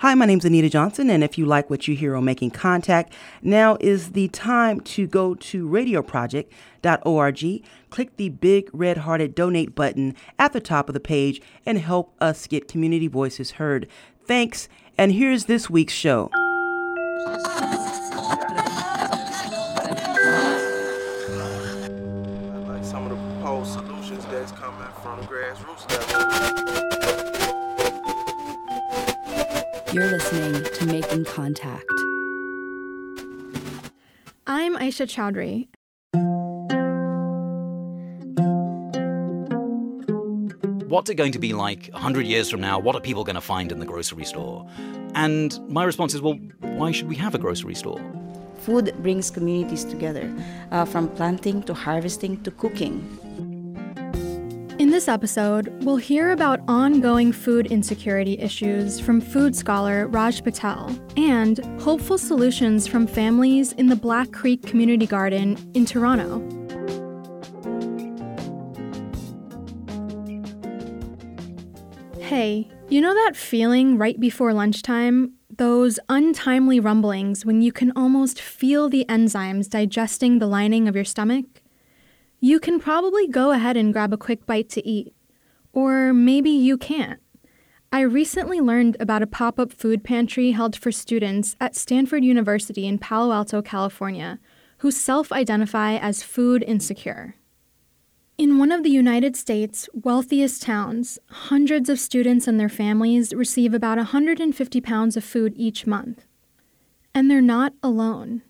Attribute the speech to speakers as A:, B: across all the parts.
A: Hi, my name's Anita Johnson, and if you like what you hear on Making Contact, now is the time to go to radioproject.org, click the big red hearted donate button at the top of the page, and help us get community voices heard. Thanks, and here's this week's show.
B: You're listening to Making Contact.
C: I'm Aisha Chowdhury.
D: What's it going to be like 100 years from now? What are people going to find in the grocery store? And my response is, well, why should we have a grocery store?
E: Food brings communities together, uh, from planting to harvesting to cooking.
C: In this episode, we'll hear about ongoing food insecurity issues from food scholar Raj Patel and hopeful solutions from families in the Black Creek Community Garden in Toronto. Hey, you know that feeling right before lunchtime? Those untimely rumblings when you can almost feel the enzymes digesting the lining of your stomach? You can probably go ahead and grab a quick bite to eat. Or maybe you can't. I recently learned about a pop up food pantry held for students at Stanford University in Palo Alto, California, who self identify as food insecure. In one of the United States' wealthiest towns, hundreds of students and their families receive about 150 pounds of food each month. And they're not alone.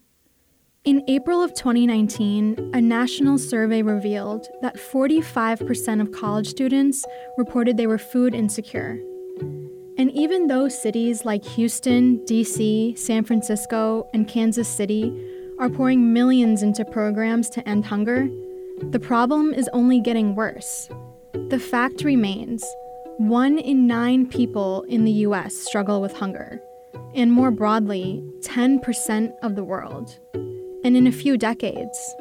C: In April of 2019, a national survey revealed that 45% of college students reported they were food insecure. And even though cities like Houston, DC, San Francisco, and Kansas City are pouring millions into programs to end hunger, the problem is only getting worse. The fact remains one in nine people in the US struggle with hunger, and more broadly, 10% of the world. And in a few decades,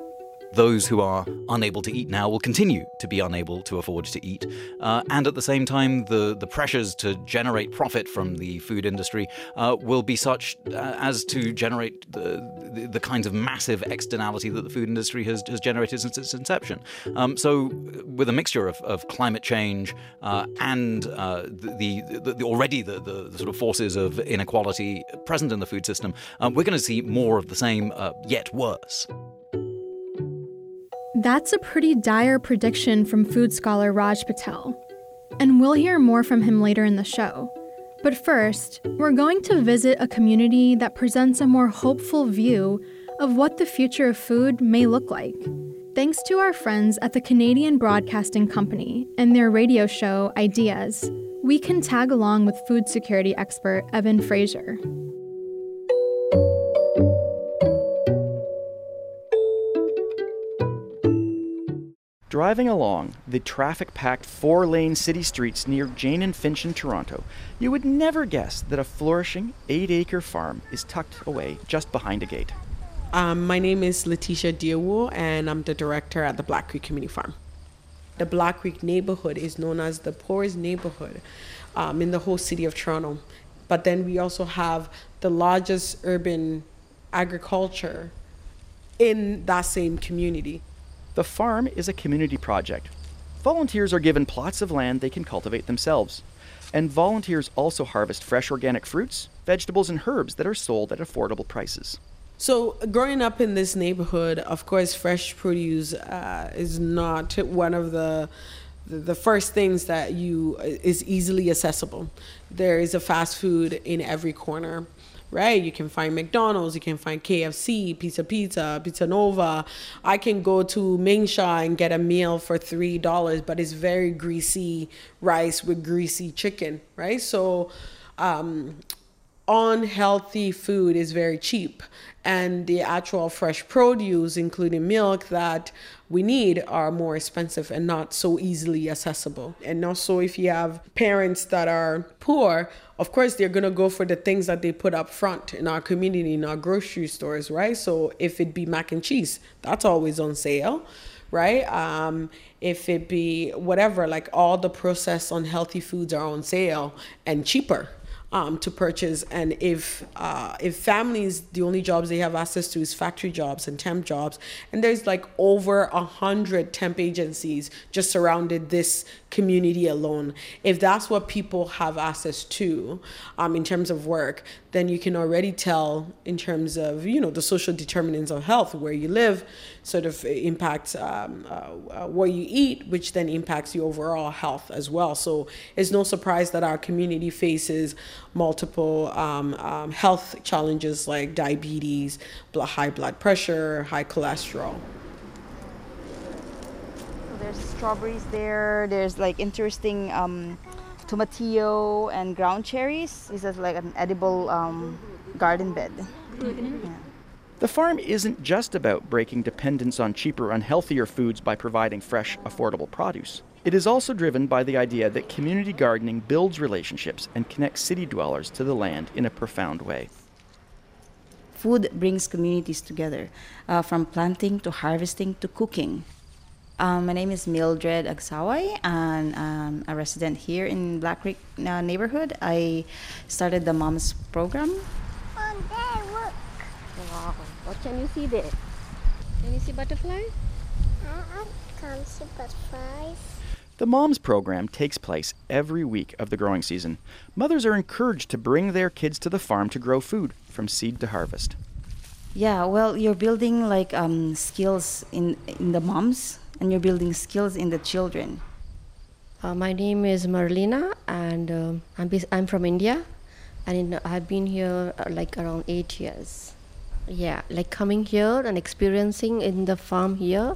D: those who are unable to eat now will continue to be unable to afford to eat. Uh, and at the same time, the, the pressures to generate profit from the food industry uh, will be such uh, as to generate the, the, the, kinds of massive externality that the food industry has, has generated since its inception. Um, so, with a mixture of, of climate change uh, and uh, the, the, the, already the, the, sort of forces of inequality present in the food system, um, we're going to see more of the same, yet worse.
C: That's a pretty dire prediction from food scholar Raj Patel. And we'll hear more from him later in the show. But first, we're going to visit a community that presents a more hopeful view of what the future of food may look like. Thanks to our friends at the Canadian Broadcasting Company and their radio show Ideas, we can tag along with food security expert Evan Fraser.
F: Driving along the traffic packed four lane city streets near Jane and Finch in Toronto, you would never guess that a flourishing eight acre farm is tucked away just behind a gate.
G: Um, my name is Leticia Deawuo, and I'm the director at the Black Creek Community Farm. The Black Creek neighborhood is known as the poorest neighborhood um, in the whole city of Toronto. But then we also have the largest urban agriculture in that same community.
F: The farm is a community project. Volunteers are given plots of land they can cultivate themselves. And volunteers also harvest fresh organic fruits, vegetables, and herbs that are sold at affordable prices.
G: So, growing up in this neighborhood, of course, fresh produce uh, is not one of the the first things that you is easily accessible. There is a fast food in every corner right? You can find McDonald's, you can find KFC, Pizza Pizza, Pizza Nova. I can go to Ming Sha and get a meal for three dollars, but it's very greasy rice with greasy chicken, right? So um, unhealthy food is very cheap. And the actual fresh produce including milk that we need are more expensive and not so easily accessible. And also if you have parents that are poor of course they're going to go for the things that they put up front in our community in our grocery stores right? So if it be mac and cheese that's always on sale right? Um, if it be whatever like all the processed unhealthy foods are on sale and cheaper um, to purchase. And if uh, if families, the only jobs they have access to is factory jobs and temp jobs, and there's like over a hundred temp agencies just surrounded this community alone. If that's what people have access to um, in terms of work, then you can already tell in terms of you know the social determinants of health where you live sort of impacts um, uh, uh, what you eat which then impacts your overall health as well so it's no surprise that our community faces multiple um, um, health challenges like diabetes high blood pressure high cholesterol
E: so there's strawberries there there's like interesting um, tomatillo and ground cherries. This is like an edible um, garden bed. Yeah.
F: The farm isn't just about breaking dependence on cheaper, unhealthier foods by providing fresh, affordable produce. It is also driven by the idea that community gardening builds relationships and connects city dwellers to the land in a profound way.
E: Food brings communities together, uh, from planting to harvesting to cooking. Um, my name is Mildred Agsaway, and I'm a resident here in Black Creek uh, neighborhood. I started the Moms program.
H: On there, look. Wow. What can you see there? Can you see butterflies?
E: Uh-uh.
H: Can't see butterflies.
F: The Moms program takes place every week of the growing season. Mothers are encouraged to bring their kids to the farm to grow food from seed to harvest.
E: Yeah, well, you're building like um, skills in in the moms and you're building skills in the children.
H: Uh, my name is Marlena, and uh, I'm, I'm from India, and in, I've been here uh, like around eight years. Yeah, like coming here and experiencing in the farm here,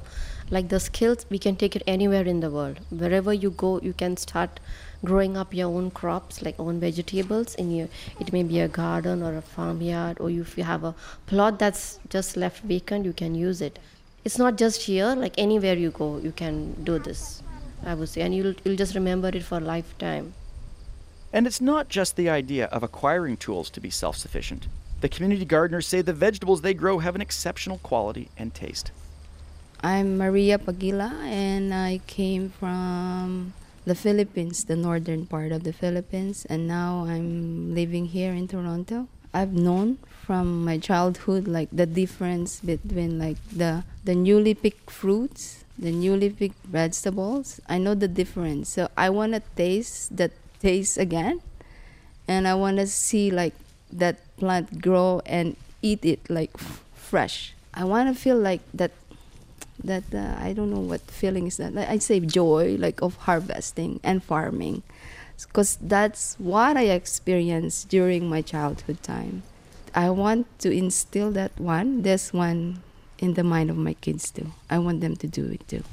H: like the skills we can take it anywhere in the world. Wherever you go, you can start growing up your own crops, like own vegetables. In your, it may be a garden or a farmyard, or if you have a plot that's just left vacant, you can use it it's not just here like anywhere you go you can do this i would say and you'll, you'll just remember it for a lifetime
F: and it's not just the idea of acquiring tools to be self-sufficient the community gardeners say the vegetables they grow have an exceptional quality and taste
I: i'm maria pagila and i came from the philippines the northern part of the philippines and now i'm living here in toronto I've known from my childhood like the difference between like the the newly picked fruits, the newly picked vegetables. I know the difference. So I want to taste that taste again and I want to see like that plant grow and eat it like fresh. I want to feel like that that uh, I don't know what feeling is that. I say joy like of harvesting and farming because that's what I experienced during my childhood time. I want to instill that one, this one, in the mind of my kids too. I want them to do it too.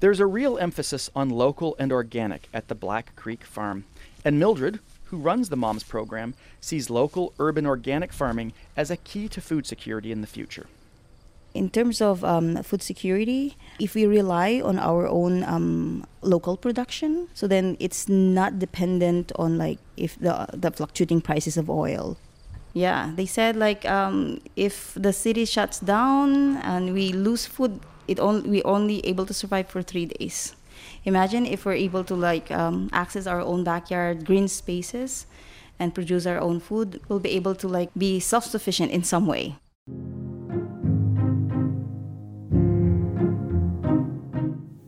F: There's a real emphasis on local and organic at the Black Creek Farm. And Mildred, who runs the MOMS program, sees local urban organic farming as a key to food security in the future
E: in terms of um, food security, if we rely on our own um, local production, so then it's not dependent on like if the the fluctuating prices of oil. Yeah, they said like um, if the city shuts down and we lose food, it only we only able to survive for three days. Imagine if we're able to like um, access our own backyard green spaces and produce our own food, we'll be able to like be self-sufficient in some way.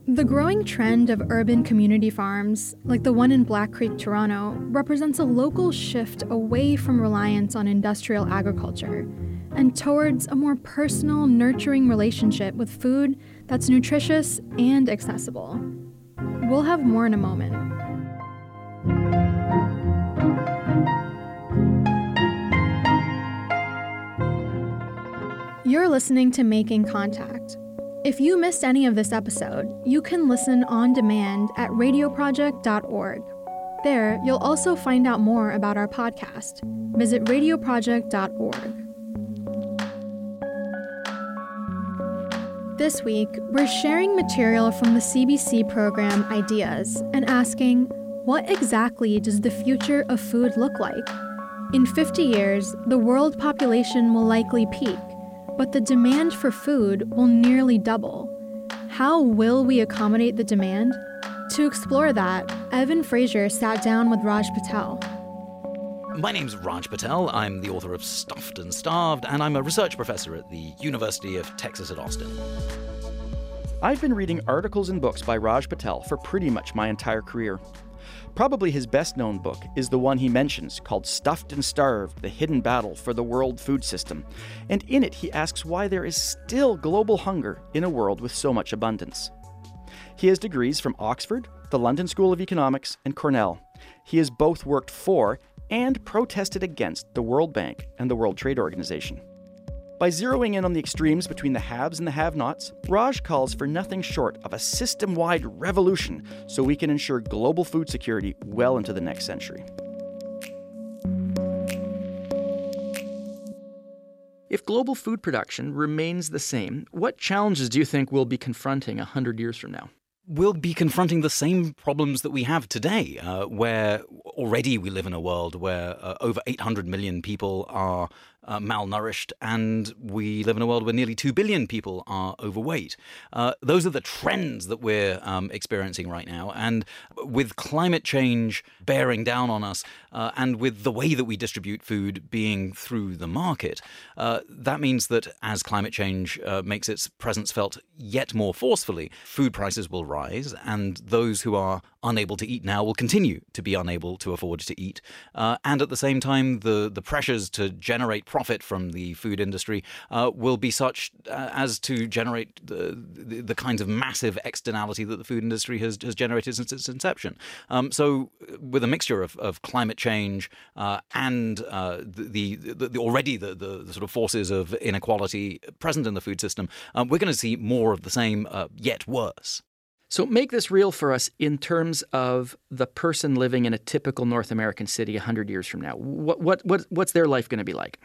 C: The growing trend of urban community farms, like the one in Black Creek, Toronto, represents a local shift away from reliance on industrial agriculture and towards a more personal, nurturing relationship with food that's nutritious and accessible. We'll have more in a moment. You're listening to Making Contact if you missed any of this episode, you can listen on demand at radioproject.org. There, you'll also find out more about our podcast. Visit radioproject.org. This week, we're sharing material from the CBC program Ideas and asking, what exactly does the future of food look like? In 50 years, the world population will likely peak but the demand for food will nearly double. How will we accommodate the demand? To explore that, Evan Fraser sat down with Raj Patel.
D: My name's Raj Patel. I'm the author of Stuffed and Starved, and I'm a research professor at the University of Texas at Austin.
F: I've been reading articles and books by Raj Patel for pretty much my entire career. Probably his best known book is the one he mentions called Stuffed and Starved The Hidden Battle for the World Food System. And in it, he asks why there is still global hunger in a world with so much abundance. He has degrees from Oxford, the London School of Economics, and Cornell. He has both worked for and protested against the World Bank and the World Trade Organization. By zeroing in on the extremes between the haves and the have nots, Raj calls for nothing short of a system wide revolution so we can ensure global food security well into the next century. If global food production remains the same, what challenges do you think we'll be confronting 100 years from now?
D: We'll be confronting the same problems that we have today, uh, where already we live in a world where uh, over 800 million people are uh, malnourished, and we live in a world where nearly 2 billion people are overweight. Uh, those are the trends that we're um, experiencing right now. And with climate change bearing down on us, uh, and with the way that we distribute food being through the market, uh, that means that as climate change uh, makes its presence felt yet more forcefully, food prices will rise, and those who are unable to eat now will continue to be unable to afford to eat. Uh, and at the same time, the, the pressures to generate profit from the food industry uh, will be such uh, as to generate the, the, the, kinds of massive externality that the food industry has, has generated since its inception. Um, so, with a mixture of, of climate change uh, and uh, the, the, the, already the, the, sort of forces of inequality present in the food system, um, we're going to see more of the same, uh, yet worse.
F: So make this real for us in terms of the person living in a typical North American city 100 years from now. What, what, what, what's their life going to be like?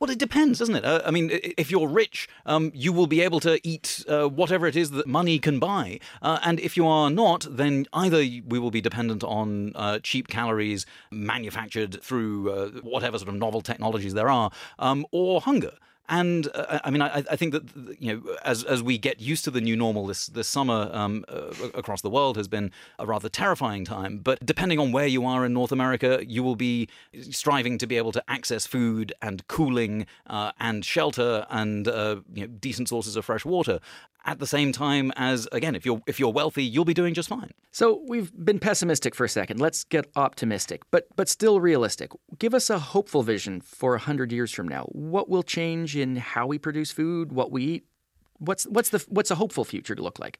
D: Well, it depends, doesn't it? Uh, I mean, if you're rich, um, you will be able to eat uh, whatever it is that money can buy. Uh, and if you are not, then either we will be dependent on uh, cheap calories manufactured through uh, whatever sort of novel technologies there are, um, or hunger. And uh, I mean, I, I, think that you know, as as we get used to the new normal, this this summer um, uh, across the world has been a rather terrifying time. But depending on where you are in North America, you will be striving to be able to access food and cooling uh, and shelter and uh, you know, decent sources of fresh water at the same time as again if you're if you're wealthy you'll be doing just fine.
F: So we've been pessimistic for a second. Let's get optimistic but but still realistic. Give us a hopeful vision for 100 years from now. What will change in how we produce food what we eat? What's what's the what's a hopeful future to look like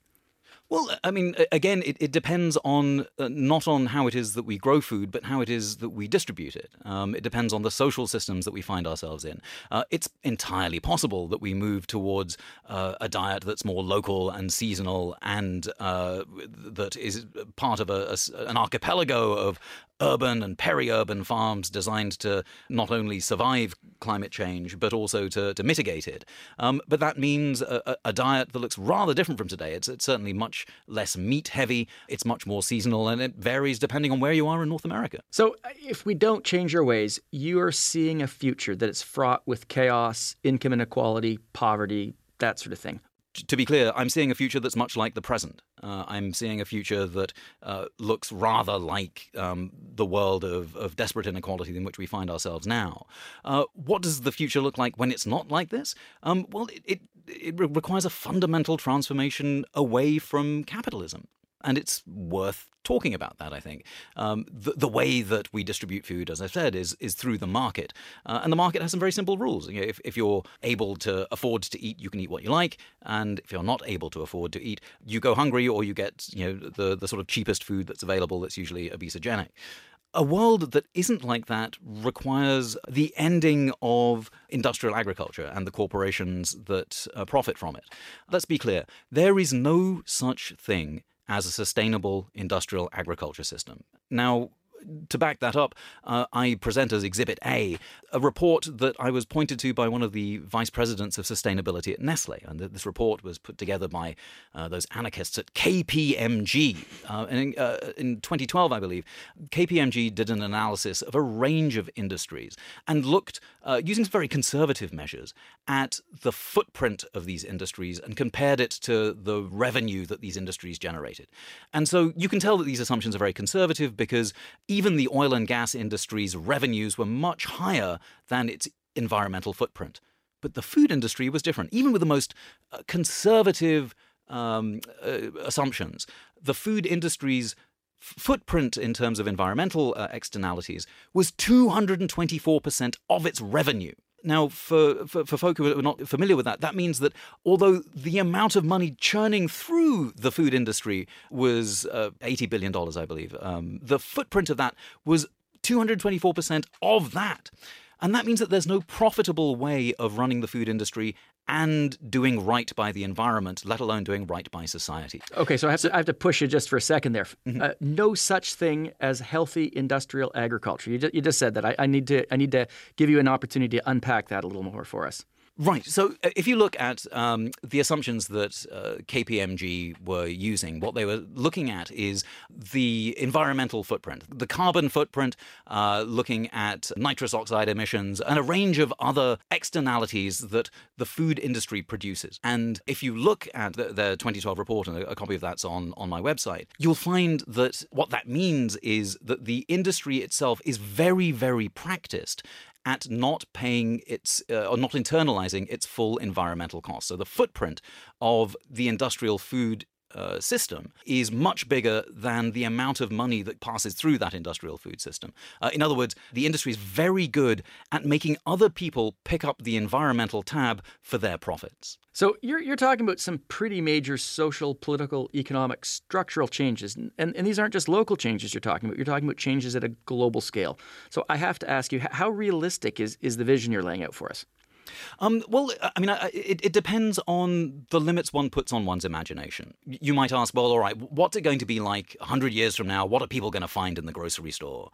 D: well, I mean, again, it, it depends on uh, not on how it is that we grow food, but how it is that we distribute it. Um, it depends on the social systems that we find ourselves in. Uh, it's entirely possible that we move towards uh, a diet that's more local and seasonal and uh, that is part of a, a, an archipelago of urban and peri-urban farms designed to not only survive climate change but also to, to mitigate it. Um, but that means a, a, diet that looks rather different from today. It's, it's certainly much less meat heavy. It's much more seasonal, and it varies depending on where you are in North America.
F: So, uh, if we don't change our ways, you are seeing a future that is fraught with chaos, income inequality, poverty, that sort of thing
D: to be clear, I'm seeing a future that's much like the present. Uh, I'm seeing a future that uh, looks rather like um, the world of, of, desperate inequality in which we find ourselves now. Uh, what does the future look like when it's not like this? Um, well, it, it, it requires a fundamental transformation away from capitalism and it's worth talking about that. I think um, the, the, way that we distribute food, as I said, is is through the market, uh, and the market has some very simple rules. You know, if if you're able to afford to eat, you can eat what you like, and if you're not able to afford to eat, you go hungry or you get you know the the sort of cheapest food that's available that's usually obesogenic. A world that isn't like that requires the ending of industrial agriculture and the corporations that uh, profit from it. Let's be clear there is no such thing as a sustainable industrial agriculture system. Now, to back that up, uh, I present as Exhibit A a report that I was pointed to by one of the vice presidents of sustainability at Nestle. And this report was put together by uh, those anarchists at KPMG. Uh, and in, uh, in 2012, I believe, KPMG did an analysis of a range of industries and looked, uh, using very conservative measures, at the footprint of these industries and compared it to the revenue that these industries generated. And so you can tell that these assumptions are very conservative because even the oil and gas industry's revenues were much higher than its environmental footprint. But the food industry was different. Even with the most uh, conservative um, uh, assumptions, the food industry's footprint in terms of environmental uh, externalities was 224% of its revenue. Now, for, for, for folk who are not familiar with that, that means that although the amount of money churning through the food industry was uh, $80 billion, I believe, um, the footprint of that was 224% of that. And that means that there's no profitable way of running the food industry and doing right by the environment, let alone doing right by society.
F: Okay, so I have, to, I have to push you just for a second there. Mm-hmm. Uh, no such thing as healthy industrial agriculture. You just, you just said that. I, I, need to I need to give you an opportunity to unpack that a little more for us.
D: Right. So uh, if you look at um, the assumptions that uh, KPMG were using, what they were looking at is the environmental footprint, the carbon footprint, uh, looking at nitrous oxide emissions, and a range of other externalities that the food industry produces. And if you look at the, the 2012 report, and a, a copy of that's on, on my website, you'll find that what that means is that the industry itself is very, very practiced at not paying its uh, or not internalizing its full environmental costs. So the footprint of the industrial food uh, system is much bigger than the amount of money that passes through that industrial food system. Uh, in other words, the industry is very good at making other people pick up the environmental tab for their profits.
F: So you're, you're talking about some pretty major social, political, economic, structural changes. And, and these aren't just local changes you're talking about. You're talking about changes at a global scale. So I have to ask you, how realistic is, is the vision you're laying out for us?
D: Um, well, I mean, it, it, depends on the limits one puts on one's imagination. You might ask, well, all right, what's it going to be like 100 years from now? What are people going to find in the grocery store?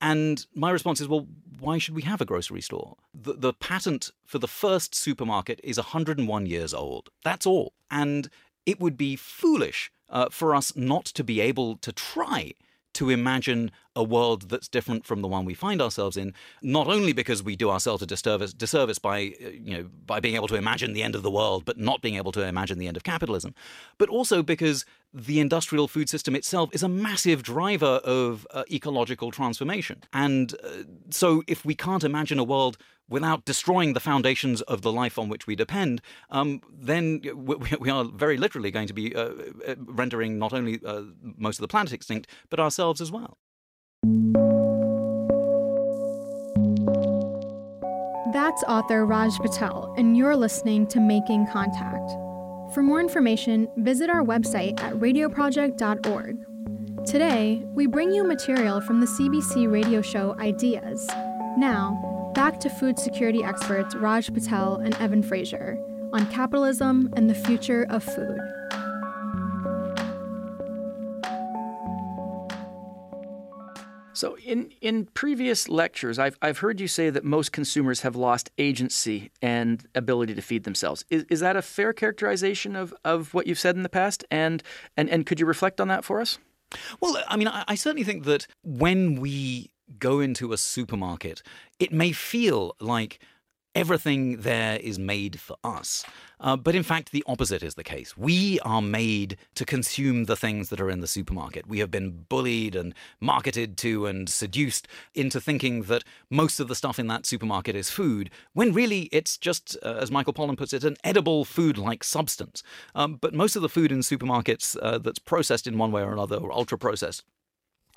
D: And my response is, well, why should we have a grocery store? The, the patent for the first supermarket is 101 years old. That's all. And it would be foolish uh, for us not to be able to try to imagine a world that's different from the one we find ourselves in, not only because we do ourselves a disservice, disservice by, uh, you know, by being able to imagine the end of the world, but not being able to imagine the end of capitalism, but also because the industrial food system itself is a massive driver of uh, ecological transformation. And uh, so if we can't imagine a world without destroying the foundations of the life on which we depend, um, then we, are very literally going to be uh, uh, rendering not only uh, most of the planet extinct, but ourselves as well.
C: That's author Raj Patel, and you're listening to Making Contact. For more information, visit our website at radioproject.org. Today, we bring you material from the CBC radio show Ideas. Now, back to food security experts Raj Patel and Evan Fraser on capitalism and the future of food.
F: So, in, in previous lectures, I've, I've heard you say that most consumers have lost agency and ability to feed themselves. Is, is that a fair characterization of, of what you've said in the past? And, and, and could you reflect on that for us?
D: Well, I mean, I, I certainly think that when we go into a supermarket, it may feel like everything there is made for us. Uh, but in fact, the opposite is the case. We are made to consume the things that are in the supermarket. We have been bullied and marketed to and seduced into thinking that most of the stuff in that supermarket is food, when really it's just, uh, as Michael Pollan puts it, an edible food like substance. Um, but most of the food in supermarkets uh, that's processed in one way or another, or ultra processed,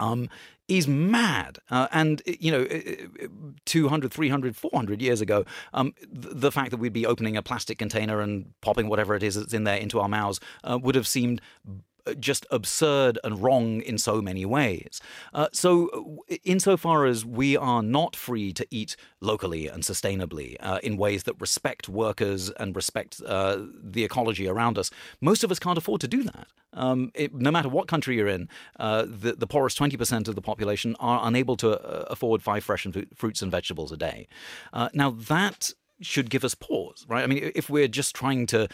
D: um, is mad. Uh, and, you know, 200, 300, 400 years ago, um, the fact that we'd be opening a plastic container and popping whatever it is that's in there into our mouths uh, would have seemed just absurd and wrong in so many ways. Uh, so, insofar as we are not free to eat locally and sustainably uh, in ways that respect workers and respect uh, the ecology around us, most of us can't afford to do that. Um, it, no matter what country you're in, uh, the, the, poorest 20% of the population are unable to uh, afford five fresh and fruits and vegetables a day. Uh, now, that should give us pause, right? I mean, if we're just trying to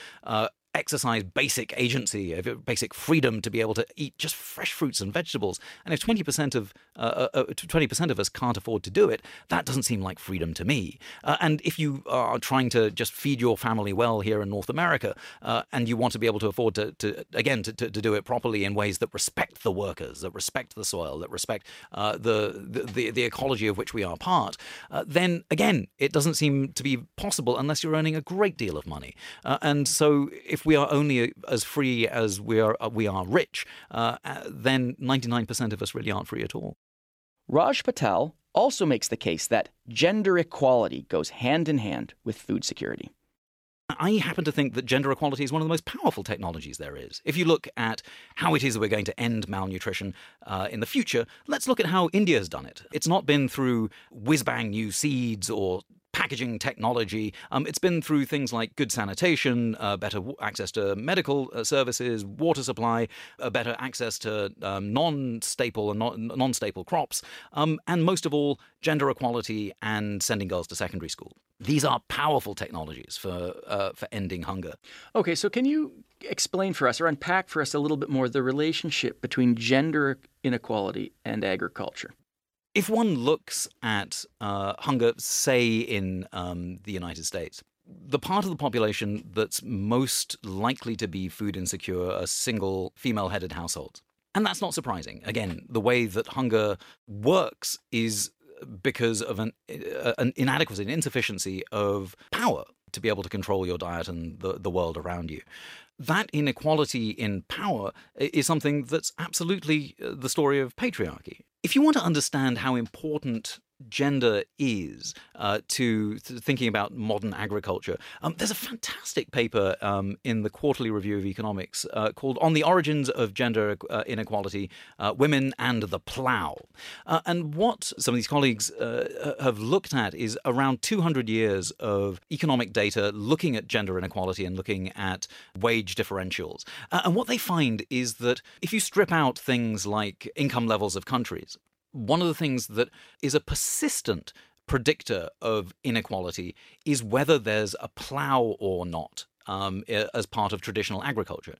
D: exercise basic agency, uh, basic freedom to be able to eat just fresh fruits and vegetables. And if 20% of uh, uh, 20% of us can't afford to do it, that doesn't seem like freedom to me. Uh, and if you are trying to just feed your family well here in North America, uh, and you want to be able to afford to, to again to, to, to, do it properly in ways that respect the workers, that respect the soil, that respect uh, the, the the ecology of which we are part, then again, it doesn't seem to be possible unless you're earning a great deal of money. and so, if we are only uh, as free as we are uh, we are rich, uh, then 99% of us really aren't free at all.
F: Raj Patel also makes the case that gender equality goes hand in hand with food security.
D: I happen to think that gender equality is one of the most powerful technologies there is. If you look at how it is that we're going to end malnutrition uh, in the future, let's look at how India has done it. It's not been through whiz bang new seeds or packaging technology. Um, it's been through things like good sanitation, uh, better w- access to medical uh, services, water supply, uh, better access to um, non-staple and non- staple crops, um, and most of all, gender equality and sending girls to secondary school. These are powerful technologies for uh, for ending hunger.
F: Okay, so can you explain for us or unpack for us a little bit more the relationship between gender inequality and agriculture?
D: If one looks at uh, hunger, say in um, the United States, the part of the population that's most likely to be food insecure are single female headed households. And that's not surprising. Again, the way that hunger works is because of an, uh, an inadequacy, an insufficiency of power to be able to control your diet and the, the world around you. That inequality in power is something that's absolutely uh, the story of patriarchy. If you want to understand how important gender is uh, to, thinking about modern agriculture. Um, there's a fantastic paper um, in the Quarterly Review of Economics uh, called On the Origins of Gender uh, Inequality uh, Women and the Plough. Uh, and what some of these colleagues uh, have looked at is around 200 years of economic data looking at gender inequality and looking at wage differentials. and what they find is that if you strip out things like income levels of countries, one of the things that is a persistent predictor of inequality is whether there's a plow or not. Um, as part of traditional agriculture.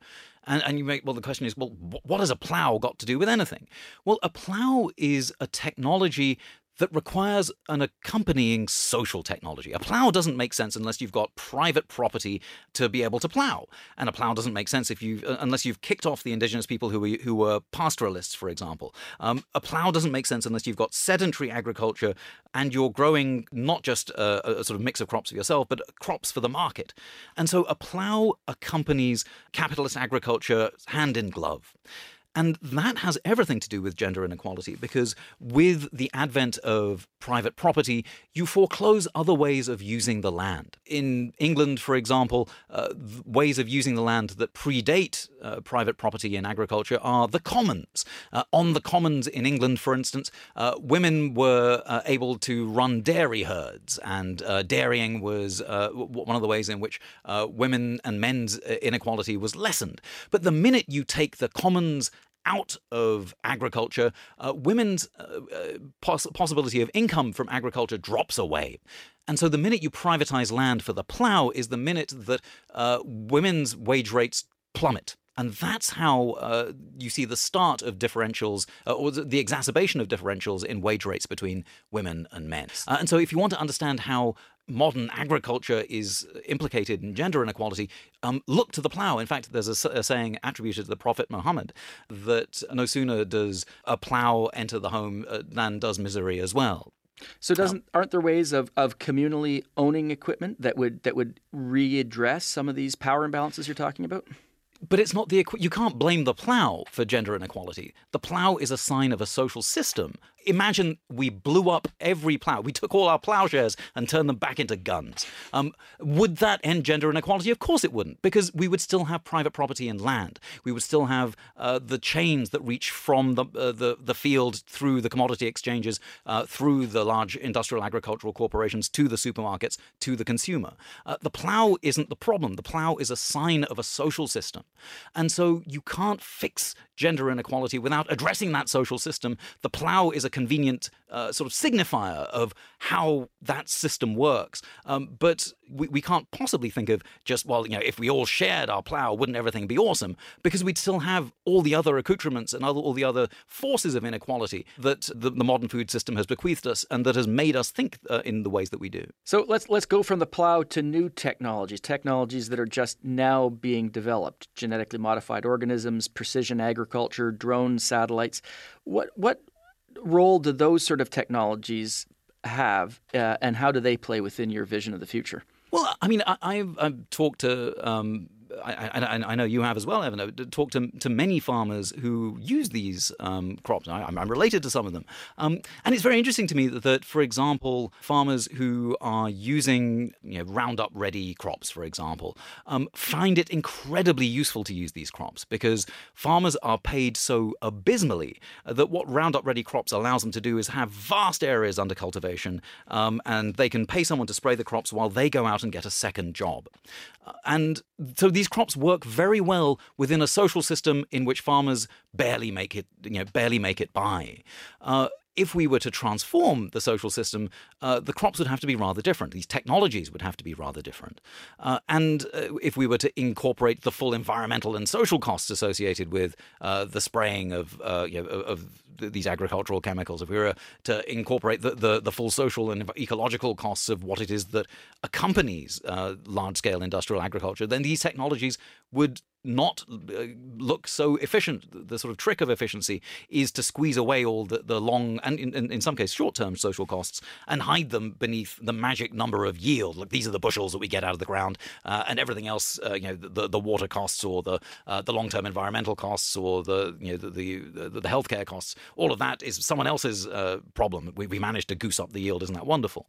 D: And, and you make, well, the question is, well, what has a plow got to do with anything? Well, a plow is a technology that requires an accompanying social technology. A plow doesn't make sense unless you've got private property to be able to plow, and a plow doesn't make sense if you uh, unless you've kicked off the indigenous people who were who were pastoralists, for example. Um, a plow doesn't make sense unless you've got sedentary agriculture and you're growing not just a, a sort of mix of crops for yourself, but crops for the market. And so a plow accompanies capitalist agriculture hand in glove. And that has everything to do with gender inequality because with the advent of private property, you foreclose other ways of using the land. In England, for example, uh, ways of using the land that predate uh, private property in agriculture are the commons. Uh, on the commons in England, for instance, uh, women were uh, able to run dairy herds, and uh, dairying was one of the ways in which women and men's inequality was lessened. But the minute you take the commons out of agriculture, uh, women's uh, uh, poss- possibility of income from agriculture drops away. And so the minute you privatize land for the plow is the minute that uh, women's wage rates plummet. And that's how uh, you see the start of differentials, uh, or the exacerbation of differentials in wage rates between women and men. Uh, and so, if you want to understand how modern agriculture is implicated in gender inequality, um, look to the plow. In fact, there's a, a, saying attributed to the Prophet Muhammad that no sooner does a plow enter the home uh, than does misery as well.
F: So doesn't aren't there ways of, of communally owning equipment that would that would readdress some of these power imbalances you're talking about?
D: But it's not the you can't blame the plow for gender inequality. The plow is a sign of a social system, imagine we blew up every plow. We took all our plowshares and turned them back into guns. Um, would that end gender inequality? Of course it wouldn't, because we would still have private property and land. We would still have uh, the chains that reach from the, uh, the, the field through the commodity exchanges, uh, through the large industrial agricultural corporations, to the supermarkets, to the consumer. Uh, the plow isn't the problem. The plow is a sign of a social system. And so you can't fix gender inequality without addressing that social system. The plow is a convenient uh, sort of signifier of how that system works. Um, but we, we can't possibly think of just, well, you know, if we all shared our plow, wouldn't everything be awesome? Because we'd still have all the other accoutrements and other, all the other forces of inequality that the, the modern food system has bequeathed us and that has made us think uh, in the ways that we do.
F: So let's let's go from the plow to new technologies, technologies that are just now being developed, genetically modified organisms, precision agriculture, drones, satellites. What what role do those sort of technologies have, uh, and how do they play within your vision of the future?
D: Well, I mean, I, have I've talked to um, I, I, I, know you have as well, Evan, talked to, to many farmers who use these um, crops. I, am related to some of them. Um, and it's very interesting to me that, that, for example, farmers who are using you know, Roundup ready crops, for example, um, find it incredibly useful to use these crops because farmers are paid so abysmally that what Roundup ready crops allows them to do is have vast areas under cultivation um, and they can pay someone to spray the crops while they go out and get a second job. Uh, and so these crops work very well within a social system in which farmers barely make it, you know, barely make it by. Uh, if we were to transform the social system, uh, the crops would have to be rather different. These technologies would have to be rather different. Uh, and uh, if we were to incorporate the full environmental and social costs associated with uh, the spraying of, uh, you know, of these agricultural chemicals, if we were to incorporate the, the, the, full social and ecological costs of what it is that accompanies uh, large scale industrial agriculture, then these technologies would not uh, look so efficient. The sort of trick of efficiency is to squeeze away all the, the long and in, in, some cases short term social costs and hide them beneath the magic number of yield. Like these are the bushels that we get out of the ground, uh, and everything else, uh, you know, the, the water costs or the uh, the long term environmental costs or the you know the, the, the healthcare costs. All of that is someone else's uh, problem. We, we managed to goose up the yield. Isn't that wonderful?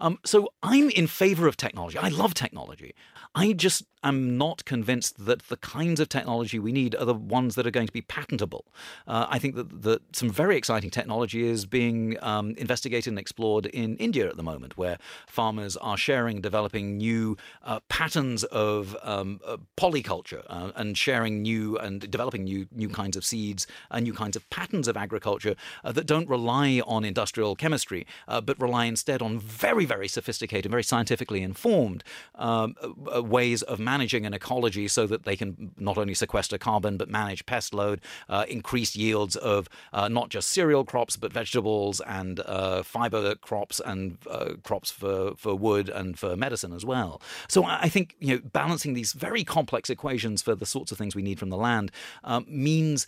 D: Um, so I'm in favor of technology. I love technology. I just am not convinced that the kinds of technology we need are the ones that are going to be patentable. Uh, I think that, that some very exciting technology is being um, investigated and explored in India at the moment, where farmers are sharing, developing new uh, patterns of um, uh, polyculture uh, and sharing new and developing new new kinds of seeds and new kinds of patterns of agriculture uh, that don't rely on industrial chemistry, uh, but rely instead on very, very sophisticated, very scientifically informed um, ways of managing an ecology so that they can not only sequester carbon but manage pest load, uh, increase yields of uh, not just cereal crops but vegetables and uh, fiber crops and uh, crops for, for wood and for medicine as well. So I think you know balancing these very complex equations for the sorts of things we need from the land um, means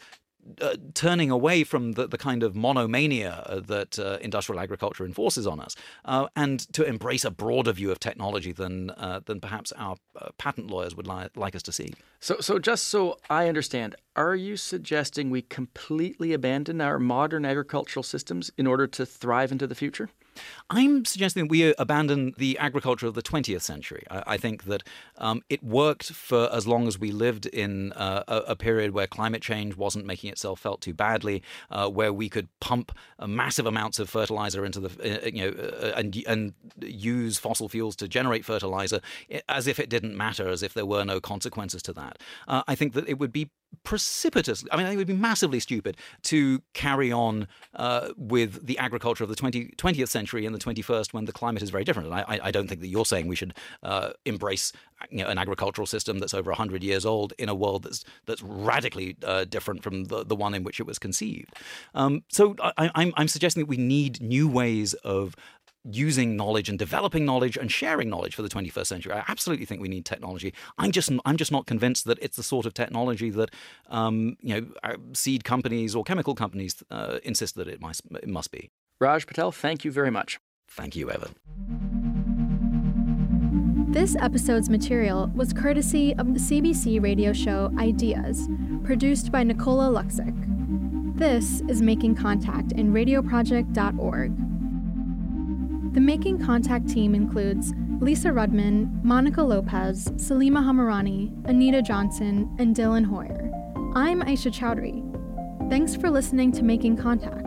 D: uh, turning away from the, the kind of monomania uh, that uh, industrial agriculture enforces on us, uh, and to embrace a broader view of technology than uh, than perhaps our uh, patent lawyers would li- like us to see.
F: So, so just so I understand, are you suggesting we completely abandon our modern agricultural systems in order to thrive into the future?
D: I'm suggesting we abandon the agriculture of the 20th century. I, I think that um, it worked for as long as we lived in uh, a, a, period where climate change wasn't making itself felt too badly, uh, where we could pump uh, massive amounts of fertilizer into the, uh, you know, uh, and, and use fossil fuels to generate fertilizer as if it didn't matter, as if there were no consequences to that. Uh, I think that it would be precipitous. I mean, it would be massively stupid to carry on uh, with the agriculture of the 20, 20th century and the 21st when the climate is very different. And I, I don't think that you're saying we should uh, embrace you know, an agricultural system that's over 100 years old in a world that's that's radically uh, different from the, the one in which it was conceived. Um, so I, I'm, I'm suggesting that we need new ways of using knowledge and developing knowledge and sharing knowledge for the 21st century. I absolutely think we need technology. I'm just I'm just not convinced that it's the sort of technology that um, you know uh, seed companies or chemical companies uh, insist that it must it must be.
F: Raj Patel, thank you very much.
D: Thank you, Evan.
C: This episode's material was courtesy of the CBC radio show Ideas, produced by Nicola Luksic. This is Making Contact in radioproject.org. The Making Contact team includes Lisa Rudman, Monica Lopez, Salima Hamirani, Anita Johnson, and Dylan Hoyer. I'm Aisha Chowdhury. Thanks for listening to Making Contact.